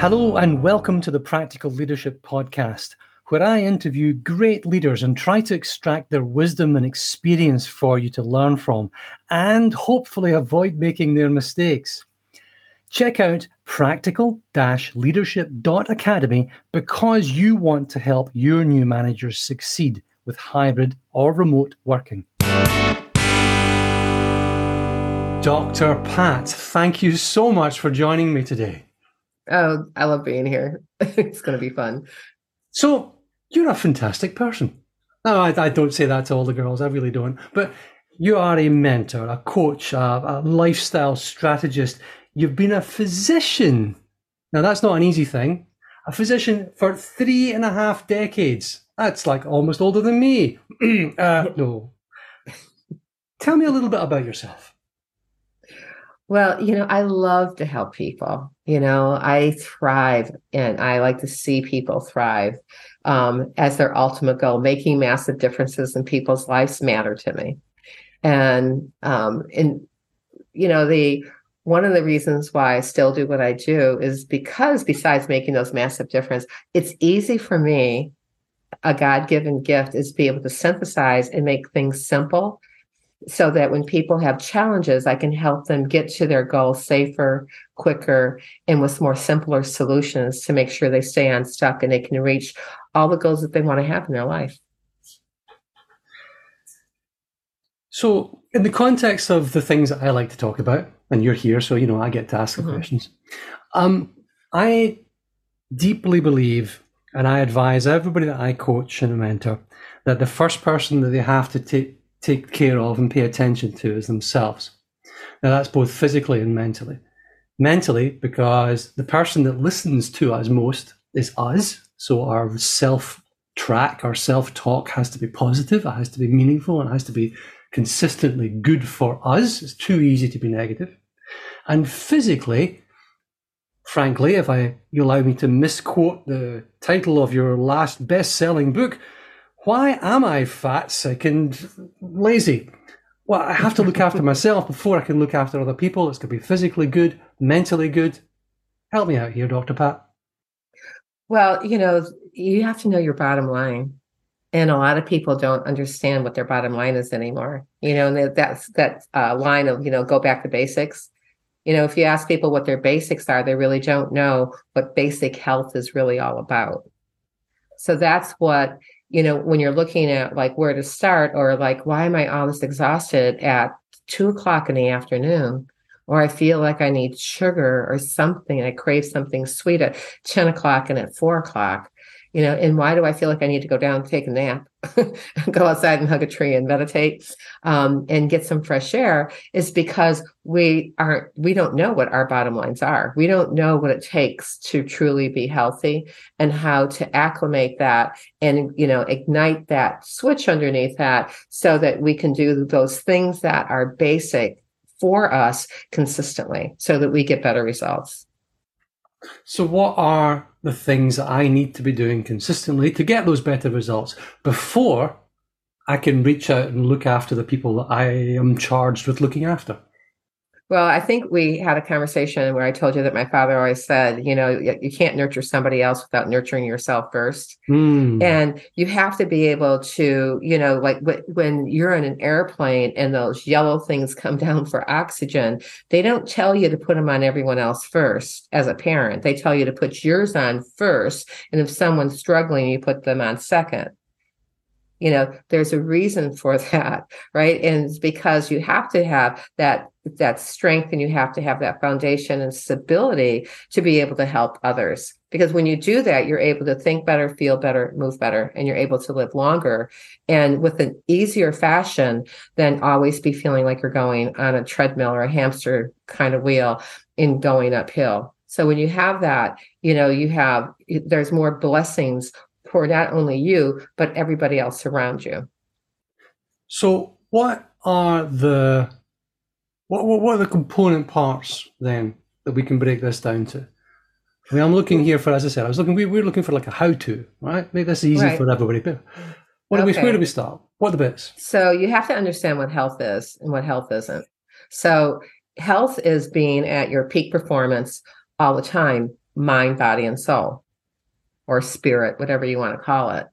Hello, and welcome to the Practical Leadership Podcast, where I interview great leaders and try to extract their wisdom and experience for you to learn from and hopefully avoid making their mistakes. Check out practical leadership.academy because you want to help your new managers succeed with hybrid or remote working. Dr. Pat, thank you so much for joining me today. Oh, I love being here. it's going to be fun. So, you're a fantastic person. No, I, I, don't say that to all the girls. I really don't. But you are a mentor, a coach, a, a lifestyle strategist. You've been a physician. Now, that's not an easy thing. A physician for three and a half decades. That's like almost older than me. uh, no. Tell me a little bit about yourself. Well, you know, I love to help people. You know, I thrive and I like to see people thrive um, as their ultimate goal. Making massive differences in people's lives matter to me. And, um, and, you know, the, one of the reasons why I still do what I do is because besides making those massive difference, it's easy for me, a God given gift is be able to synthesize and make things simple so that when people have challenges, I can help them get to their goals safer, quicker, and with more simpler solutions to make sure they stay unstuck and they can reach all the goals that they want to have in their life. So, in the context of the things that I like to talk about, and you're here, so you know I get to ask the mm-hmm. questions. Um, I deeply believe, and I advise everybody that I coach and mentor, that the first person that they have to take take care of and pay attention to is themselves. Now, that's both physically and mentally. Mentally, because the person that listens to us most is us. So our self track, our self talk has to be positive, it has to be meaningful, and it has to be consistently good for us. It's too easy to be negative. And physically, frankly, if I you allow me to misquote the title of your last best-selling book, why am I fat, sick, and lazy? Well, I have to look after myself before I can look after other people. It's going to be physically good, mentally good. Help me out here, Dr. Pat. Well, you know, you have to know your bottom line. And a lot of people don't understand what their bottom line is anymore. You know, that's that uh, line of, you know, go back to basics. You know, if you ask people what their basics are, they really don't know what basic health is really all about. So that's what you know, when you're looking at like where to start or like, why am I this exhausted at two o'clock in the afternoon? Or I feel like I need sugar or something. I crave something sweet at 10 o'clock and at four o'clock you know and why do i feel like i need to go down take a nap go outside and hug a tree and meditate um, and get some fresh air is because we aren't we don't know what our bottom lines are. We don't know what it takes to truly be healthy and how to acclimate that and you know ignite that switch underneath that so that we can do those things that are basic for us consistently so that we get better results. So, what are the things that I need to be doing consistently to get those better results before I can reach out and look after the people that I am charged with looking after? Well, I think we had a conversation where I told you that my father always said, you know, you can't nurture somebody else without nurturing yourself first. Mm. And you have to be able to, you know, like when you're in an airplane and those yellow things come down for oxygen, they don't tell you to put them on everyone else first as a parent. They tell you to put yours on first. And if someone's struggling, you put them on second you know there's a reason for that right? And it's because you have to have that that strength and you have to have that foundation and stability to be able to help others. Because when you do that you're able to think better feel better move better and you're able to live longer and with an easier fashion than always be feeling like you're going on a treadmill or a hamster kind of wheel in going uphill. So when you have that you know you have there's more blessings for not only you, but everybody else around you. So, what are the what, what, what are the component parts then that we can break this down to? I mean, I'm looking here for, as I said, I was looking, we, we're looking for like a how to, right? Make this easy right. for everybody. But what okay. do we, where do we start? What are the bits? So you have to understand what health is and what health isn't. So health is being at your peak performance all the time, mind, body, and soul, or spirit, whatever you want to call it.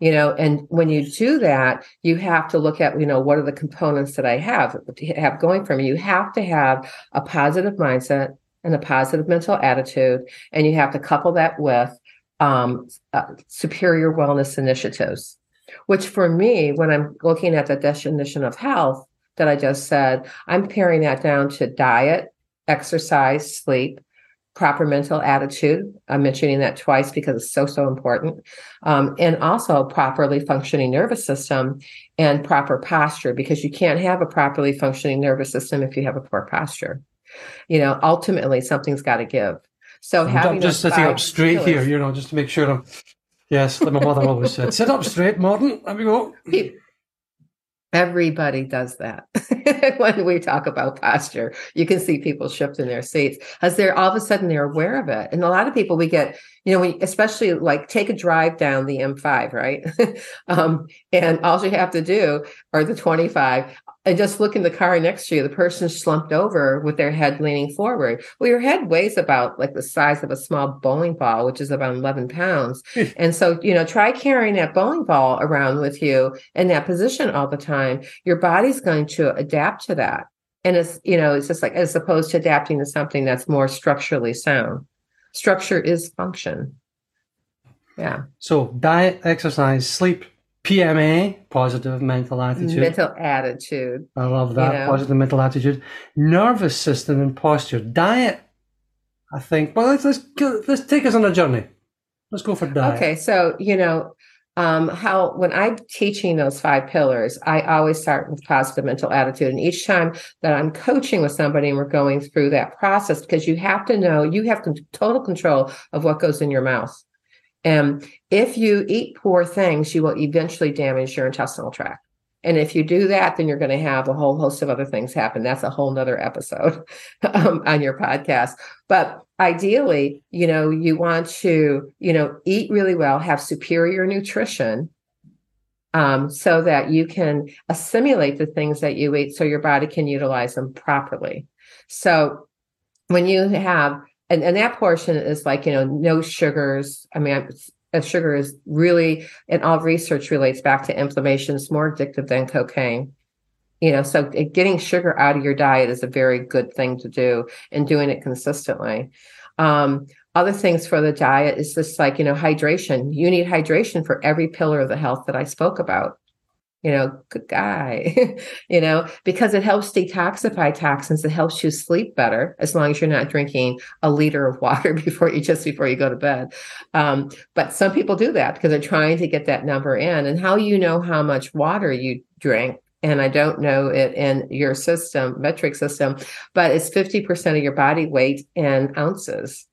You know, and when you do that, you have to look at, you know, what are the components that I have have going for me. You have to have a positive mindset and a positive mental attitude, and you have to couple that with um, uh, superior wellness initiatives. Which for me, when I'm looking at the definition of health, that I just said, I'm paring that down to diet, exercise, sleep, proper mental attitude. I'm mentioning that twice because it's so, so important. Um, and also properly functioning nervous system and proper posture because you can't have a properly functioning nervous system if you have a poor posture. You know, ultimately something's got to give. So I'm having just sitting up straight pillars, here, you know, just to make sure I'm. Yes, like my mother always said, sit up straight, Martin. There we go. Everybody does that when we talk about posture. You can see people shift in their seats as they're all of a sudden they're aware of it. And a lot of people we get, you know, we especially like take a drive down the M5, right? um, and all you have to do, or the 25, and just look in the car next to you, the person slumped over with their head leaning forward. Well, your head weighs about like the size of a small bowling ball, which is about 11 pounds. and so, you know, try carrying that bowling ball around with you in that position all the time. Your body's going to adapt to that. And it's, you know, it's just like as opposed to adapting to something that's more structurally sound. Structure is function. Yeah. So, diet, exercise, sleep, PMA, positive mental attitude. Mental attitude. I love that. You know? Positive mental attitude. Nervous system and posture. Diet. I think. Well, let's let's let's take us on a journey. Let's go for diet. Okay, so you know um, how when I'm teaching those five pillars, I always start with positive mental attitude, and each time that I'm coaching with somebody and we're going through that process, because you have to know you have total control of what goes in your mouth. And if you eat poor things, you will eventually damage your intestinal tract. And if you do that, then you're going to have a whole host of other things happen. That's a whole nother episode um, on your podcast. But ideally, you know, you want to, you know, eat really well, have superior nutrition, um, so that you can assimilate the things that you eat so your body can utilize them properly. So when you have and, and that portion is like you know no sugars i mean uh, sugar is really and all research relates back to inflammation it's more addictive than cocaine. You know so getting sugar out of your diet is a very good thing to do and doing it consistently. Um, other things for the diet is just like you know hydration. You need hydration for every pillar of the health that i spoke about you know, good guy, you know, because it helps detoxify toxins. It helps you sleep better as long as you're not drinking a liter of water before you just before you go to bed. Um, but some people do that because they're trying to get that number in. And how you know how much water you drink and I don't know it in your system, metric system, but it's 50% of your body weight in ounces.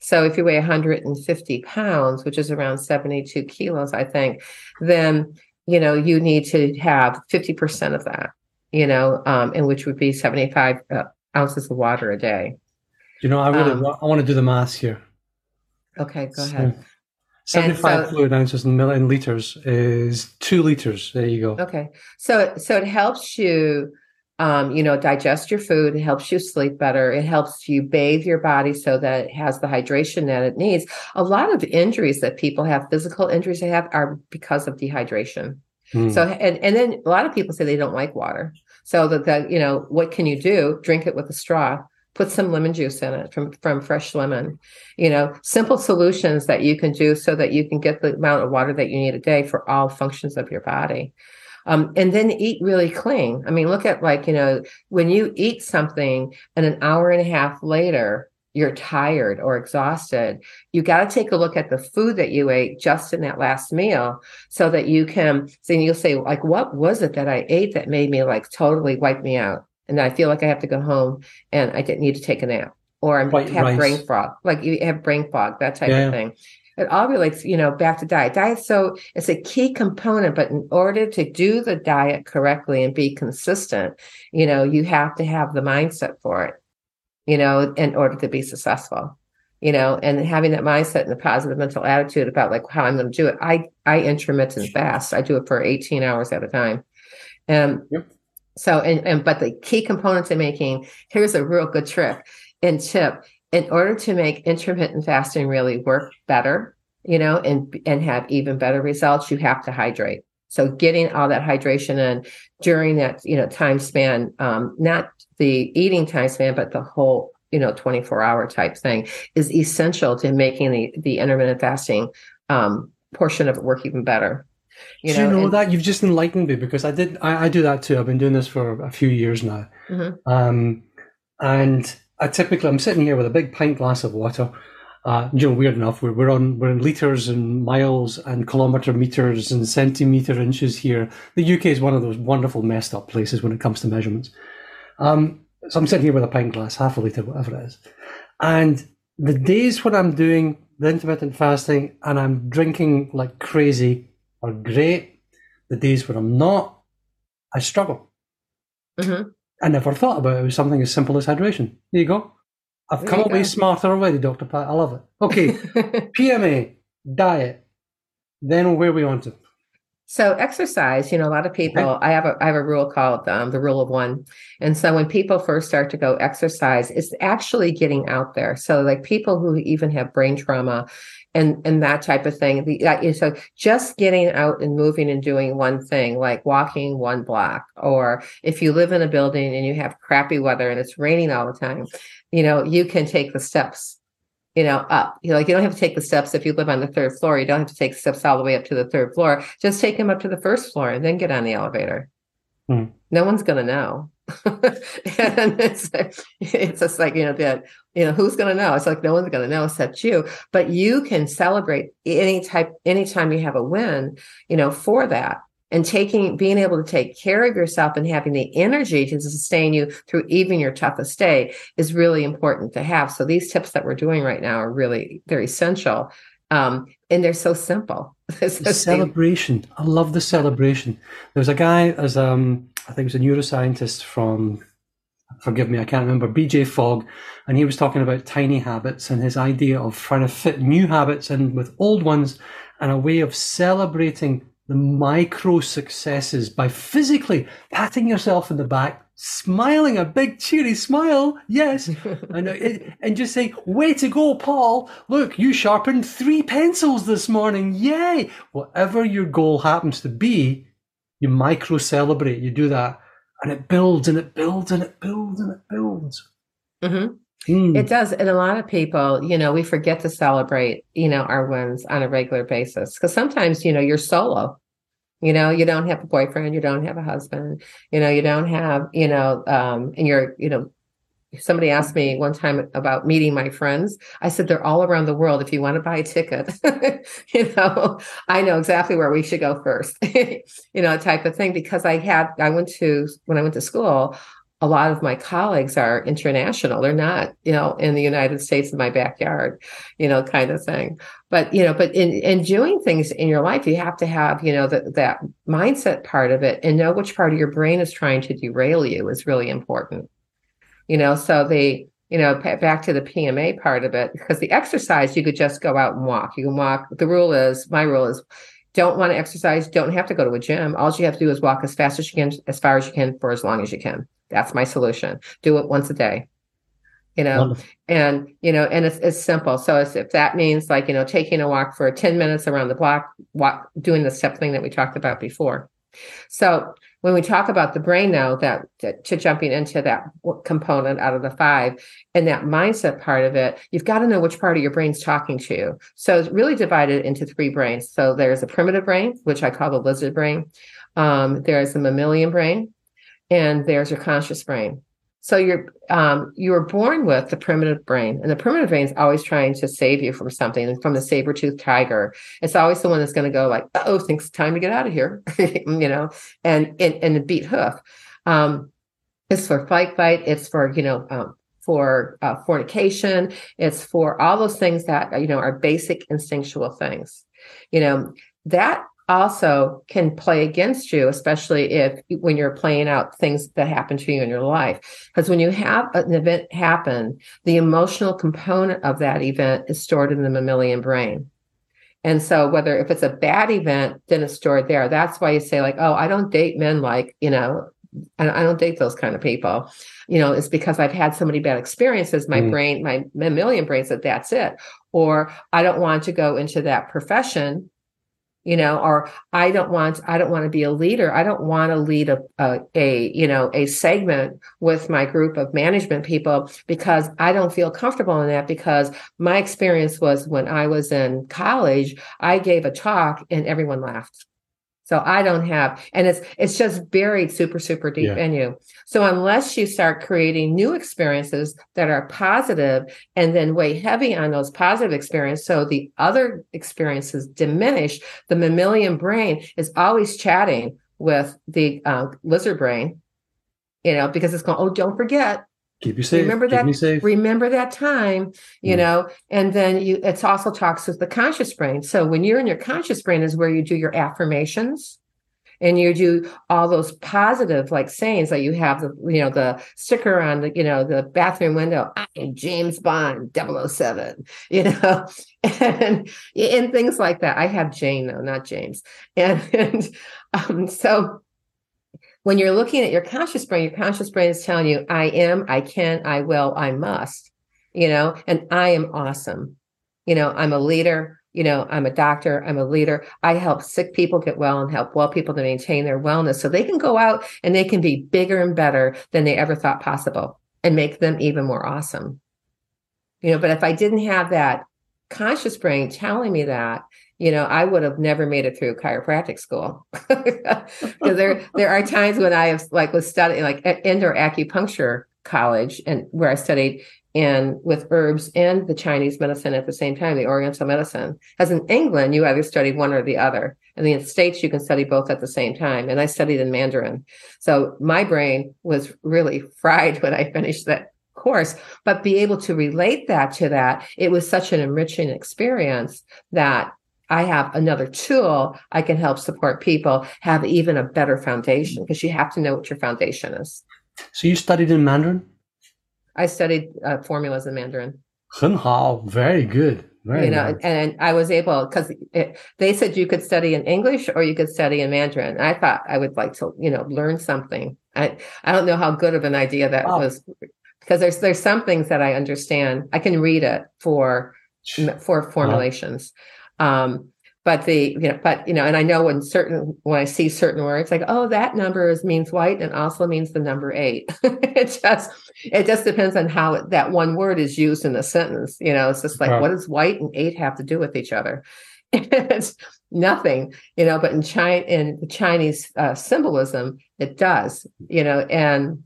So if you weigh 150 pounds, which is around 72 kilos, I think, then you know, you need to have 50% of that, you know, um, and which would be 75 uh, ounces of water a day. You know, I really, um, I want to do the math here. Okay, go so, ahead. 75 so, fluid ounces in million liters is two liters. There you go. Okay. So, so it helps you, um, you know, digest your food. It helps you sleep better. It helps you bathe your body so that it has the hydration that it needs. A lot of injuries that people have, physical injuries they have, are because of dehydration. Mm. So, and, and then a lot of people say they don't like water. So that, the, you know, what can you do? Drink it with a straw. Put some lemon juice in it from from fresh lemon. You know, simple solutions that you can do so that you can get the amount of water that you need a day for all functions of your body. Um, and then eat really clean. I mean, look at like, you know, when you eat something and an hour and a half later, you're tired or exhausted, you got to take a look at the food that you ate just in that last meal so that you can, then you'll say, like, what was it that I ate that made me like totally wipe me out? And I feel like I have to go home and I didn't need to take a nap or I'm have rice. brain fog, like you have brain fog, that type yeah. of thing it all relates, you know, back to diet. Diet, so it's a key component, but in order to do the diet correctly and be consistent, you know, you have to have the mindset for it, you know, in order to be successful, you know, and having that mindset and the positive mental attitude about like how I'm going to do it. I, I intermittent fast. I do it for 18 hours at a time. And yep. So, and, and but the key components in making here's a real good trick and tip in order to make intermittent fasting really work better, you know, and and have even better results, you have to hydrate. So getting all that hydration in during that, you know, time span, um, not the eating time span, but the whole, you know, 24 hour type thing is essential to making the, the intermittent fasting um, portion of it work even better. You know, you know and, that you've just enlightened me because I did, I, I, do that too. I've been doing this for a few years now. Mm-hmm. Um, and I typically, I'm sitting here with a big pint glass of water uh, you know, weird enough, we're, we're on we're in liters and miles and kilometer meters and centimeter inches here. The UK is one of those wonderful messed up places when it comes to measurements. Um, so I'm sitting here with a pint glass, half a liter, whatever it is, and the days when I'm doing the intermittent fasting and I'm drinking like crazy are great. The days when I'm not, I struggle. Mm-hmm. I never thought about it. It was something as simple as hydration. There you go. I've come away smarter already, Dr. Pat. I love it. Okay. PMA, diet. Then where we on to? So exercise, you know, a lot of people. Okay. I have a I have a rule called um, the rule of one, and so when people first start to go exercise, it's actually getting out there. So like people who even have brain trauma, and and that type of thing. The, uh, so just getting out and moving and doing one thing, like walking one block, or if you live in a building and you have crappy weather and it's raining all the time, you know, you can take the steps, you know, up. You know, like you don't have to take the steps if you live on the third floor. You don't have to take steps all the way up to the third floor. Just take them up to the first floor and then get on the elevator. Hmm. No one's going to know. and it's it's just like you know that you know who's going to know? It's like no one's going to know except you. But you can celebrate any type anytime you have a win you know for that. And taking being able to take care of yourself and having the energy to sustain you through even your toughest day is really important to have. So these tips that we're doing right now are really they're essential. Um, and they're so simple. The celebration. I love the celebration. There's a guy as um i think it was a neuroscientist from forgive me i can't remember bj fogg and he was talking about tiny habits and his idea of trying to fit new habits in with old ones and a way of celebrating the micro successes by physically patting yourself in the back, smiling a big cheery smile, yes, and, uh, and just saying, "Way to go, Paul! Look, you sharpened three pencils this morning! Yay!" Whatever your goal happens to be, you micro celebrate. You do that, and it builds and it builds and it builds and it builds. Mm-hmm. Mm. It does. And a lot of people, you know, we forget to celebrate, you know, our wins on a regular basis. Because sometimes, you know, you're solo. You know, you don't have a boyfriend, you don't have a husband, you know, you don't have, you know, um, and you're, you know, somebody asked me one time about meeting my friends. I said, they're all around the world. If you want to buy a ticket, you know, I know exactly where we should go first, you know, type of thing. Because I had, I went to, when I went to school, a lot of my colleagues are international. They're not, you know, in the United States in my backyard, you know, kind of thing. But, you know, but in, in doing things in your life, you have to have, you know, the, that mindset part of it and know which part of your brain is trying to derail you is really important. You know, so the, you know, back to the PMA part of it, because the exercise, you could just go out and walk. You can walk. The rule is, my rule is, don't want to exercise, don't have to go to a gym. All you have to do is walk as fast as you can, as far as you can, for as long as you can. That's my solution. Do it once a day. You know, Wonderful. and you know, and it's it's simple. So if that means like you know taking a walk for ten minutes around the block, walk doing the step thing that we talked about before. So when we talk about the brain now, that, that to jumping into that component out of the five and that mindset part of it, you've got to know which part of your brain's talking to you. So it's really divided into three brains. So there's a primitive brain, which I call the lizard brain. Um, there's the mammalian brain, and there's your conscious brain. So you're um, you were born with the primitive brain, and the primitive brain is always trying to save you from something. From the saber tooth tiger, it's always the one that's going to go like, "Oh, thinks time to get out of here," you know, and and and beat hoof. Um, it's for fight, fight. It's for you know um, for uh, fornication. It's for all those things that you know are basic instinctual things. You know that also can play against you, especially if when you're playing out things that happen to you in your life. Because when you have an event happen, the emotional component of that event is stored in the mammalian brain. And so whether if it's a bad event, then it's stored there. That's why you say, like, oh, I don't date men like, you know, I don't date those kind of people. You know, it's because I've had so many bad experiences. My mm. brain, my mammalian brain said that's it. Or I don't want to go into that profession you know or i don't want i don't want to be a leader. I don't want to lead a, a, a you know a segment with my group of management people because i don't feel comfortable in that because my experience was when i was in college i gave a talk and everyone laughed so I don't have, and it's it's just buried super super deep yeah. in you. So unless you start creating new experiences that are positive, and then weigh heavy on those positive experiences, so the other experiences diminish. The mammalian brain is always chatting with the uh, lizard brain, you know, because it's going, oh, don't forget, keep you safe. Remember that. Remember that time, you mm. know. And then you. It also talks with the conscious brain. So when you're in your conscious brain, is where you do your affirmations, and you do all those positive like sayings that you have the you know the sticker on the you know the bathroom window. I am James Bond 007, you know, and and things like that. I have Jane though, not James, and and um, so when you're looking at your conscious brain, your conscious brain is telling you, I am, I can, I will, I must, you know, and I am awesome. You know, I'm a leader, you know, I'm a doctor, I'm a leader. I help sick people get well and help well people to maintain their wellness so they can go out and they can be bigger and better than they ever thought possible and make them even more awesome. You know, but if I didn't have that conscious brain telling me that, you know, I would have never made it through chiropractic school because there there are times when I have like was studying like indoor acupuncture college and where I studied and with herbs and the Chinese medicine at the same time, the Oriental medicine. As in England, you either studied one or the other. And in the States, you can study both at the same time. And I studied in Mandarin. So my brain was really fried when I finished that course, but be able to relate that to that, it was such an enriching experience that I have another tool I can help support people have even a better foundation because you have to know what your foundation is. So you studied in Mandarin? I studied uh, formulas in Mandarin. 很好, very good. Very you know, nice. and I was able because they said you could study in English or you could study in Mandarin. I thought I would like to, you know, learn something. I I don't know how good of an idea that wow. was because there's there's some things that I understand. I can read it for for formulations. Uh-huh. Um, but the you know, but you know, and I know when certain when I see certain words, like oh, that number is means white and also means the number eight. it just it just depends on how it, that one word is used in a sentence. You know, it's just like what does white and eight have to do with each other? it's nothing, you know. But in China, in Chinese uh, symbolism, it does, you know, and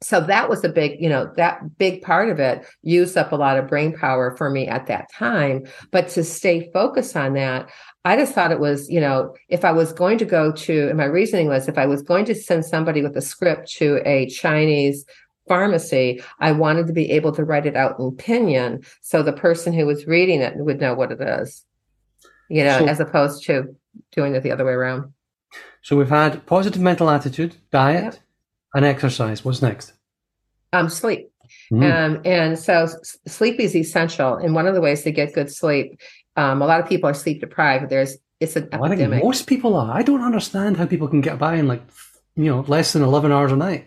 so that was a big you know that big part of it used up a lot of brain power for me at that time. But to stay focused on that i just thought it was you know if i was going to go to and my reasoning was if i was going to send somebody with a script to a chinese pharmacy i wanted to be able to write it out in pinyin so the person who was reading it would know what it is you know so, as opposed to doing it the other way around. So we've had positive mental attitude diet yep and exercise. What's next? Um, sleep. Mm. Um, and so s- sleep is essential. And one of the ways to get good sleep, um, a lot of people are sleep deprived. There's it's an well, epidemic. I think most people are. I don't understand how people can get by in like you know less than eleven hours a night.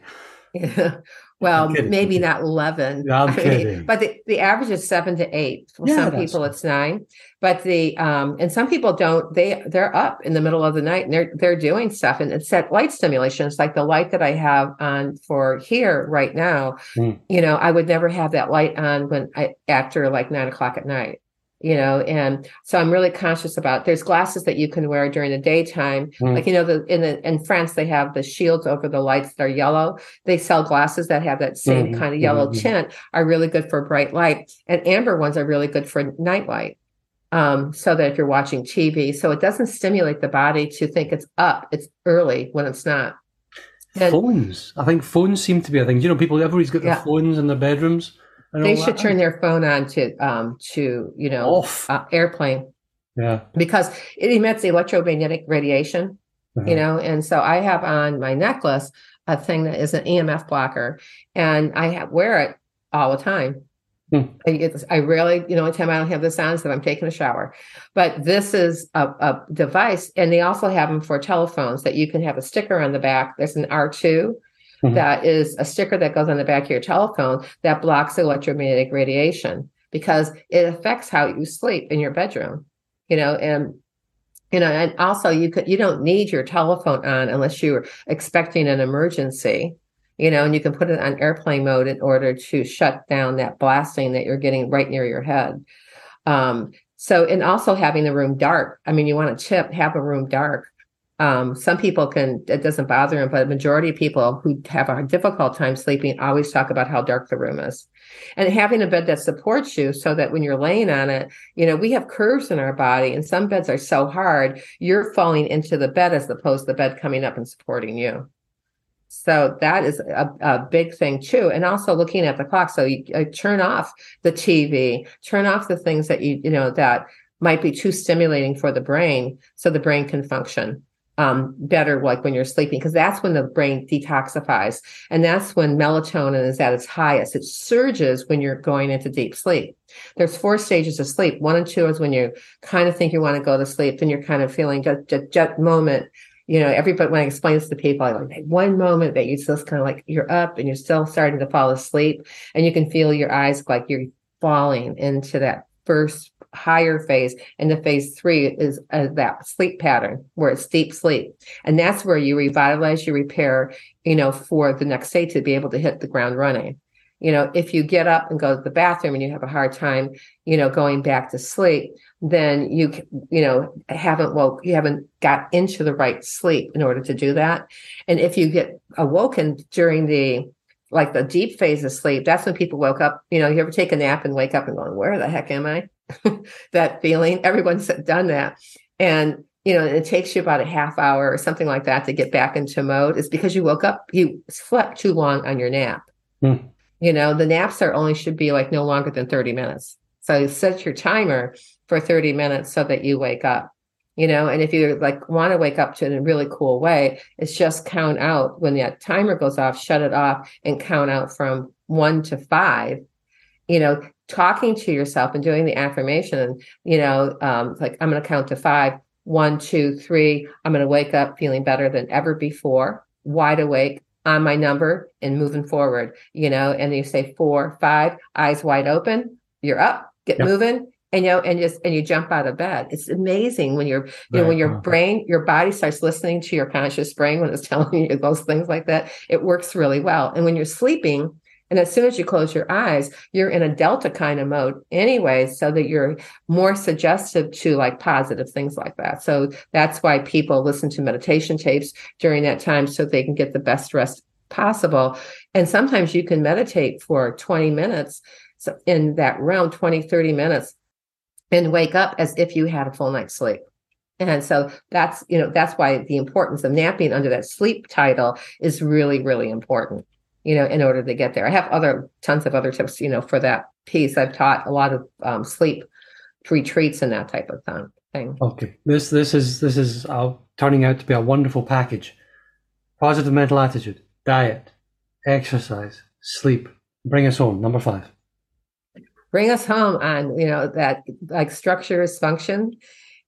Yeah. Well, maybe not 11. I'm I mean, but the, the average is seven to eight. For yeah, some people, it's nine. But the, um, and some people don't, they, they're up in the middle of the night and they're, they're doing stuff. And it's that light stimulation. It's like the light that I have on for here right now. Mm. You know, I would never have that light on when I, after like nine o'clock at night you know and so i'm really conscious about there's glasses that you can wear during the daytime mm. like you know the in the in france they have the shields over the lights that are yellow they sell glasses that have that same mm-hmm. kind of yellow mm-hmm. tint are really good for bright light and amber ones are really good for night light um, so that if you're watching tv so it doesn't stimulate the body to think it's up it's early when it's not and, phones i think phones seem to be a thing you know people everybody's got their yeah. phones in their bedrooms they should turn their phone on to um to you know off uh, airplane. Yeah, because it emits electromagnetic radiation. Uh-huh. You know, and so I have on my necklace a thing that is an EMF blocker, and I have, wear it all the time Hmm. I, I rarely, you know, anytime I don't have this on is that I'm taking a shower. But this is a, a, device, and they also have them for telephones that you can have a sticker on the back. There's an R2 mm-hmm. that is a sticker that goes on the back of your telephone that blocks electromagnetic radiation because it affects how you sleep in your bedroom. You know, and you know, and also you could you don't need your telephone on unless you're expecting an emergency you know, and you can put it on airplane mode in order to shut down that blasting that you're getting right near your head. Um, so, and also having the room dark. I mean, you want to tip, have a room dark. Um, some people can, it doesn't bother them, but a majority of people who have a difficult time sleeping always talk about how dark the room is. And having a bed that supports you so that when you're laying on it, you know, we have curves in our body and some beds are so hard, you're falling into the bed as opposed to the bed coming up and supporting you. So that is a, a, big thing too. And also looking at the clock. So you uh, turn off the TV, turn off the things that you, you know, that might be too stimulating for the brain so the brain can function um, better like when you're sleeping because that's when the brain detoxifies and that's when melatonin is at its highest. It surges when you're going into deep sleep. There's four stages of sleep. One and two is when you kind of think you want to go to sleep then you're kind of feeling just, just, moment you know, everybody when I explain this to people, I like one moment that you just kind of like you're up and you're still starting to fall asleep, and you can feel your eyes like you're falling into that first higher phase. And the phase three is uh, that sleep pattern where it's deep sleep, and that's where you revitalize, you repair, you know, for the next day to be able to hit the ground running. You know if you get up and go to the bathroom and you have a hard time you know going back to sleep then you you know haven't woke you haven't got into the right sleep in order to do that. And if you get awoken during the like the deep phase of sleep that's when people woke up. You know you ever take a nap and wake up and going where the heck am i that feeling everyone's done that and you know it takes you about a half hour or something like that to get back into mode is because you woke up you slept too long on your nap hmm. You know, the naps are only should be like no longer than 30 minutes. So you set your timer for 30 minutes so that you wake up. You know, and if you like want to wake up to in a really cool way, it's just count out when that timer goes off, shut it off and count out from one to five. You know, talking to yourself and doing the affirmation, you know, um, like I'm going to count to five, one, two, three. I'm going to wake up feeling better than ever before, wide awake, on my number and moving forward, you know, and you say four, five, eyes wide open, you're up, get yep. moving, and you know, and just and you jump out of bed. It's amazing when you're, you right. know, when your brain, your body starts listening to your conscious brain when it's telling you those things like that. It works really well. And when you're sleeping, and as soon as you close your eyes, you're in a delta kind of mode anyway, so that you're more suggestive to like positive things like that. So that's why people listen to meditation tapes during that time so they can get the best rest possible. And sometimes you can meditate for 20 minutes so in that realm, 20, 30 minutes, and wake up as if you had a full night's sleep. And so that's, you know, that's why the importance of napping under that sleep title is really, really important you know, in order to get there. I have other tons of other tips, you know, for that piece. I've taught a lot of um, sleep retreats and that type of thing. Okay, this this is this is uh, turning out to be a wonderful package. Positive mental attitude, diet, exercise, sleep. Bring us home. Number five. Bring us home on you know that like structure is function.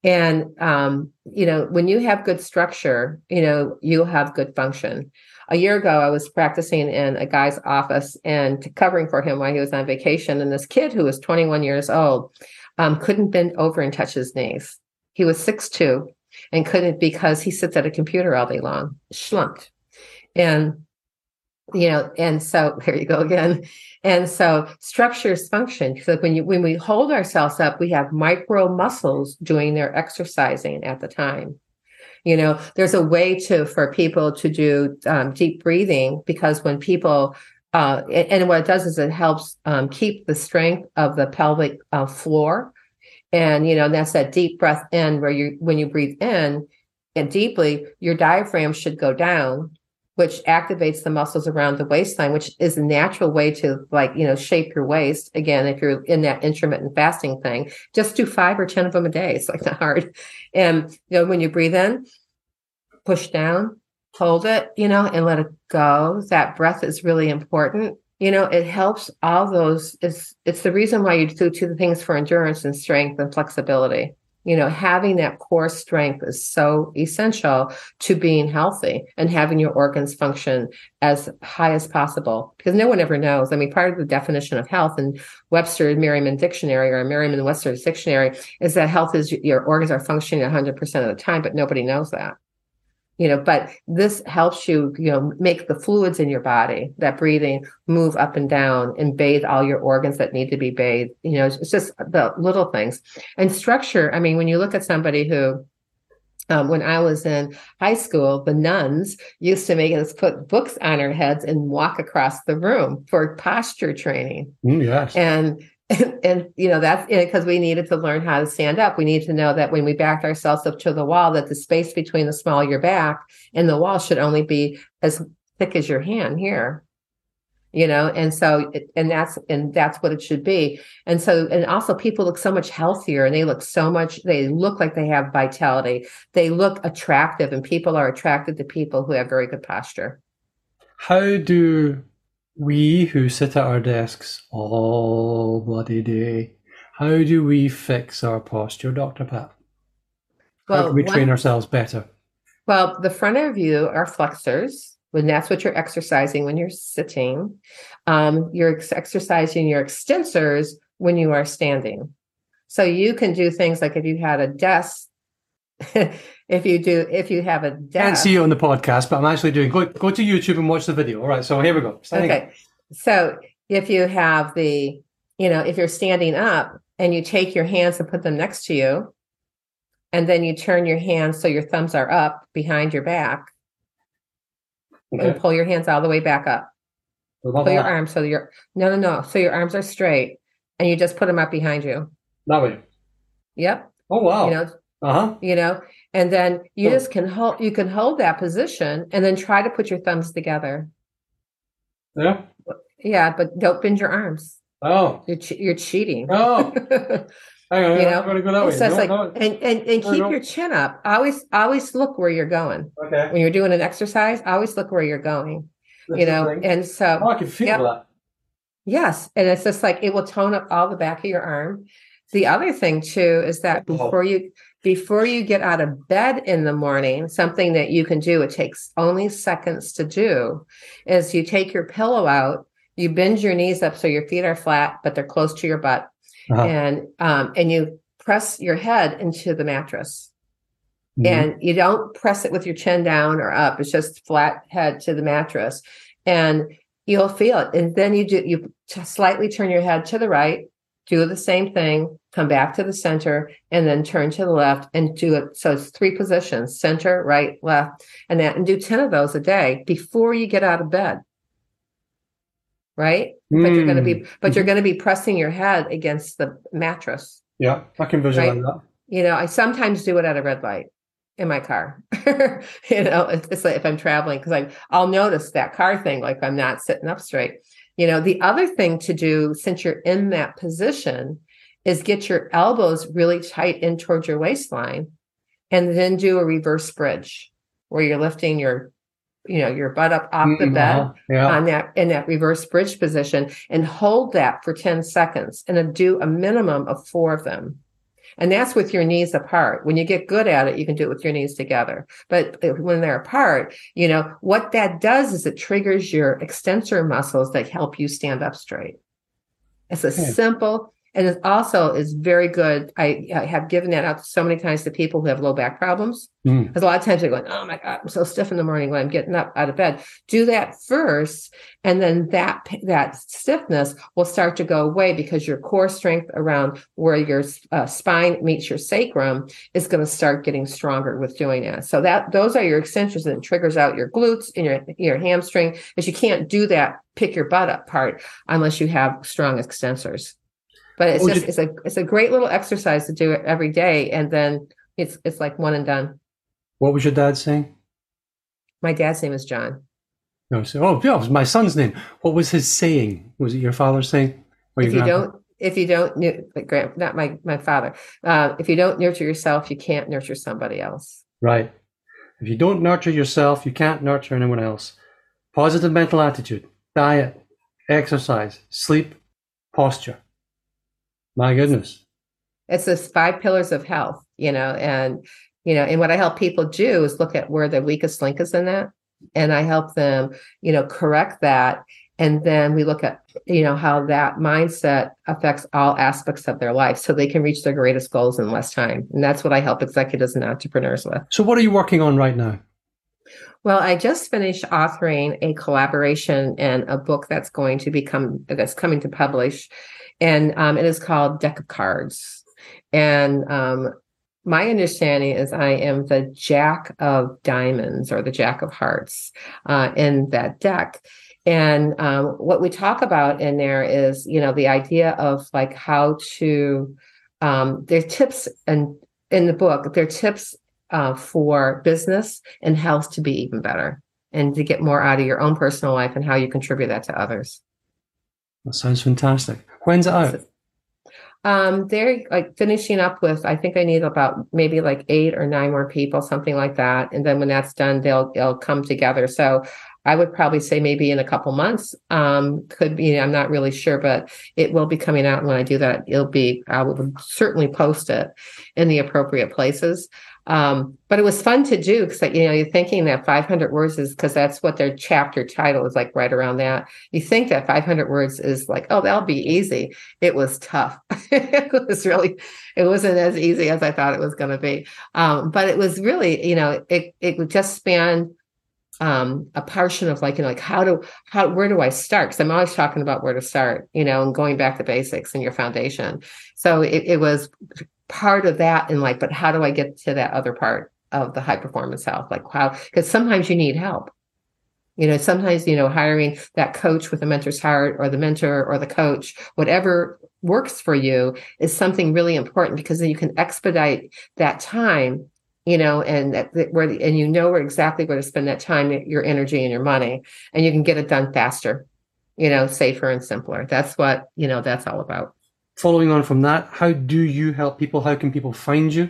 And um, you know, when you have good structure, you know, you'll have good function a year ago, I was practicing in a guy's office and covering for him while he was on vacation. And this kid who was 21 years old um, couldn't bend over and touch his knees. He was 6'2 and couldn't because he sits at a computer all day long, schlumped. And you know, and so there you go again. And so structures function. So when you when we hold ourselves up, we have micro muscles doing their exercising at the time. You know, there's a way to for people to do um, deep breathing because when people uh, and what it does is it helps um, keep the strength of the pelvic uh, floor, and you know that's that deep breath in where you when you breathe in and deeply, your diaphragm should go down, which activates the muscles around the waistline, which is a natural way to like you know shape your waist. Again, if you're in that intermittent fasting thing, just do five or ten of them a day. It's like not hard. And you know when you breathe in, push down, hold it, you know, and let it go. That breath is really important, you know it helps all those it's it's the reason why you do two things for endurance and strength and flexibility you know having that core strength is so essential to being healthy and having your organs function as high as possible because no one ever knows. I mean part of the definition of health in webster merriam dictionary or merriam webster's dictionary is that health is your organs are functioning 100% of the time but nobody knows that you know but this helps you you know make the fluids in your body that breathing move up and down and bathe all your organs that need to be bathed you know it's just the little things and structure i mean when you look at somebody who um, when I was in high school, the nuns used to make us put books on our heads and walk across the room for posture training. Mm, yes. And and, and, you know that's because we needed to learn how to stand up. We need to know that when we backed ourselves up to the wall that the space between the small of your back and the wall should only be as thick as your hand here. You know and so and that's and that's what it should be. And so and also people look so much healthier and they look so much they look like they have vitality. They look attractive and people are attracted to people who have very good posture. How do we who sit at our desks all bloody day, how do we fix our posture, Dr. Pat? Well, how can we one, train ourselves better? Well, the front of you are flexors, when that's what you're exercising when you're sitting. Um, you're exercising your extensors when you are standing. So you can do things like if you had a desk if you do if you have a desk. Can't see you on the podcast, but I'm actually doing go go to YouTube and watch the video. All right, so here we go. Standing okay. Up. So if you have the, you know, if you're standing up and you take your hands and put them next to you, and then you turn your hands so your thumbs are up behind your back. Okay. And pull your hands all the way back up. Pull your arms so your no no no. So your arms are straight and you just put them up behind you. That way. Yep. Oh wow. You know, uh-huh. You know, and then you just can hold you can hold that position and then try to put your thumbs together. Yeah. Yeah, but don't bend your arms. Oh. You're, che- you're cheating. Oh. Hang on, you know, I'm gonna go that way. So no, like, no. and and, and keep your chin up. Always always look where you're going. Okay. When you're doing an exercise, always look where you're going. That's you know, and so oh, I can feel yep. that. Yes, and it's just like it will tone up all the back of your arm. The other thing too is that oh. before you before you get out of bed in the morning, something that you can do, it takes only seconds to do, is you take your pillow out, you bend your knees up so your feet are flat, but they're close to your butt, uh-huh. and um, and you press your head into the mattress. Mm-hmm. And you don't press it with your chin down or up. It's just flat head to the mattress. And you'll feel it. And then you do you slightly turn your head to the right do the same thing, come back to the center, and then turn to the left and do it. So it's three positions center, right, left, and that, and do 10 of those a day before you get out of bed. Right? Mm. But you're going to be, but mm-hmm. you're going to be pressing your head against the mattress. Yeah, I can visualize right? that. You know, I sometimes do it at a red light in my car. you know, it's like if I'm traveling, because I I'll notice that car thing, like I'm not sitting up straight. You know, the other thing to do since you're in that position is get your elbows really tight in towards your waistline and then do a reverse bridge where you're lifting your you know your butt up off the mm-hmm. bed yeah. on that in that reverse bridge position and hold that for 10 seconds and do a minimum of four of them and that's with your knees apart. When you get good at it, you can do it with your knees together. But when they're apart, you know, what that does is it triggers your extensor muscles that help you stand up straight. It's a simple and it also is very good. I, I, have given that out so many times to people who have low back problems. Because mm. a lot of times they're going, "Oh my god, I'm so stiff in the morning when I'm getting up out of bed." Do that first, and then that that stiffness will start to go away because your core strength around where your uh, spine meets your sacrum is going to start getting stronger with doing that. So that those are your extensions and it triggers out your glutes and your your hamstring. Because you can't do that pick your butt up part unless you have strong extensors but it's just it's a it's a great little exercise to do it every day and then it's it's like one and done. What was your dad saying my dad's name is john. No so oh yeah it was my son's name. What was his saying? Was it your father's saying? Or if you don't if you don't like grand not my my father uh, if you don't nurture yourself you can't nurture somebody else. Right. If you don't nurture yourself you can't nurture anyone else. Positive mental attitude diet exercise, sleep, posture. My goodness. It's this five pillars of health, you know, and you know, and what I help people do is look at where the weakest link is in that. And I help them, you know, correct that. And then we look at, you know, how that mindset affects all aspects of their life so they can reach their greatest goals in less time. And that's what I help executives and entrepreneurs with. So what are you working on right now? Well, I just finished authoring a collaboration and a book that's going to become that's coming to publish, and um, it is called Deck of Cards. And um, my understanding is I am the Jack of Diamonds or the Jack of Hearts uh, in that deck. And um, what we talk about in there is, you know, the idea of like how to. Um, there are tips and in the book. There are tips uh, for business and health to be even better and to get more out of your own personal life and how you contribute that to others. That sounds fantastic. When's it out? Um, they're like finishing up with, I think I need about maybe like eight or nine more people, something like that. And then when that's done, they'll they'll come together. So I would probably say maybe in a couple months. Um, could be, I'm not really sure, but it will be coming out. And when I do that, it'll be, I will certainly post it in the appropriate places. Um, but it was fun to do because you know you're thinking that 500 words is because that's what their chapter title is like right around that. You think that 500 words is like oh that'll be easy. It was tough. it was really it wasn't as easy as I thought it was going to be. Um, but it was really you know it it would just span um a portion of like you know like how do how where do i start because i'm always talking about where to start you know and going back to basics and your foundation so it, it was part of that and like, but how do I get to that other part of the high performance health? Like how, because sometimes you need help. You know, sometimes, you know, hiring that coach with a mentor's heart or the mentor or the coach, whatever works for you is something really important because then you can expedite that time you know, and that, where and you know where exactly where to spend that time, your energy, and your money, and you can get it done faster, you know, safer and simpler. That's what you know. That's all about following on from that, how do you help people? How can people find you?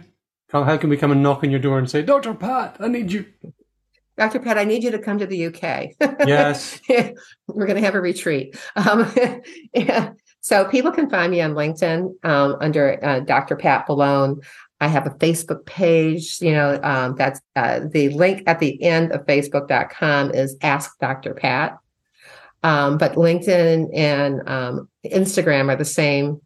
How, how can we come and knock on your door and say, Dr. Pat, I need you? Dr. Pat, I need you to come to the UK. Yes. We're going to have a retreat. Um, yeah. So people can find me on LinkedIn um, under uh, Dr. Pat Boulogne. I have a Facebook page. You know, um, that's uh, the link at the end of facebook.com is Ask Dr. Pat. Um, but LinkedIn and um, Instagram are the same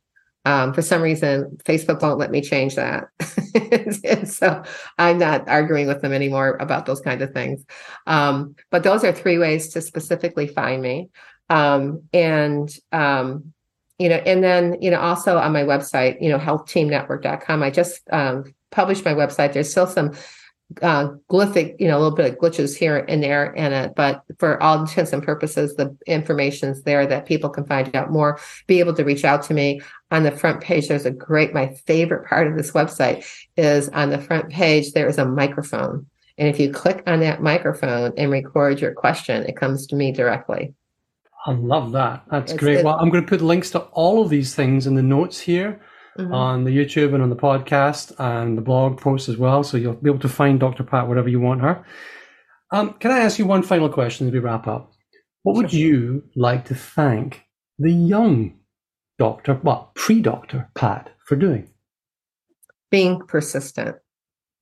um, for some reason, Facebook won't let me change that. and so I'm not arguing with them anymore about those kind of things. Um, but those are three ways to specifically find me. Um, and, um, you know, and then, you know, also on my website, you know, healthteamnetwork.com, I just um, published my website. There's still some uh, glyphic, you know, a little bit of glitches here and there in it, but for all intents and purposes, the information's there that people can find out more, be able to reach out to me. On the front page, there's a great, my favorite part of this website is on the front page, there is a microphone. And if you click on that microphone and record your question, it comes to me directly. I love that. That's it's, great. well, I'm going to put links to all of these things in the notes here mm-hmm. on the YouTube and on the podcast and the blog post as well. So you'll be able to find Dr. Pat wherever you want her. Um, can I ask you one final question as we wrap up? What would you like to thank the young doctor, well, pre doctor Pat, for doing? Being persistent.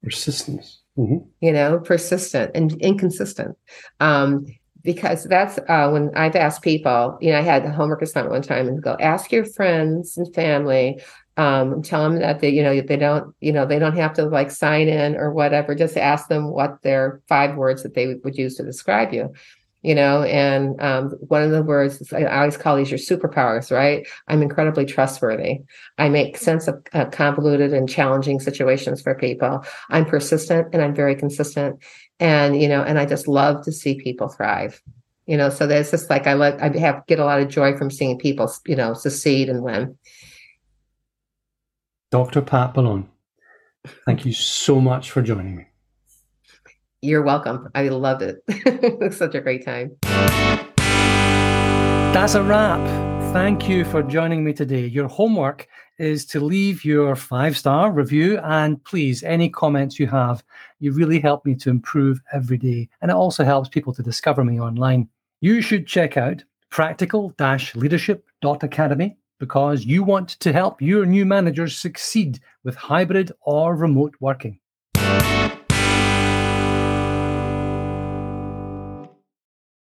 Persistence. Mm-hmm. You know, persistent and inconsistent. Um, because that's uh, when I've asked people, you know, I had a homework assignment one time and go ask your friends and family um, tell them that they, you know, they don't, you know, they don't have to like sign in or whatever. Just ask them what their five words that they would use to describe you, you know. And um, one of the words I always call these your superpowers, right? I'm incredibly trustworthy. I make sense of uh, convoluted and challenging situations for people. I'm persistent and I'm very consistent, and you know, and I just love to see people thrive. You know, so there's just like I let I have get a lot of joy from seeing people, you know, succeed and win. Dr. Pat Boulogne, thank you so much for joining me. You're welcome. I loved it. it was such a great time. That's a wrap. Thank you for joining me today. Your homework is to leave your five star review and please, any comments you have, you really help me to improve every day. And it also helps people to discover me online. You should check out practical-leadership.academy because you want to help your new managers succeed with hybrid or remote working.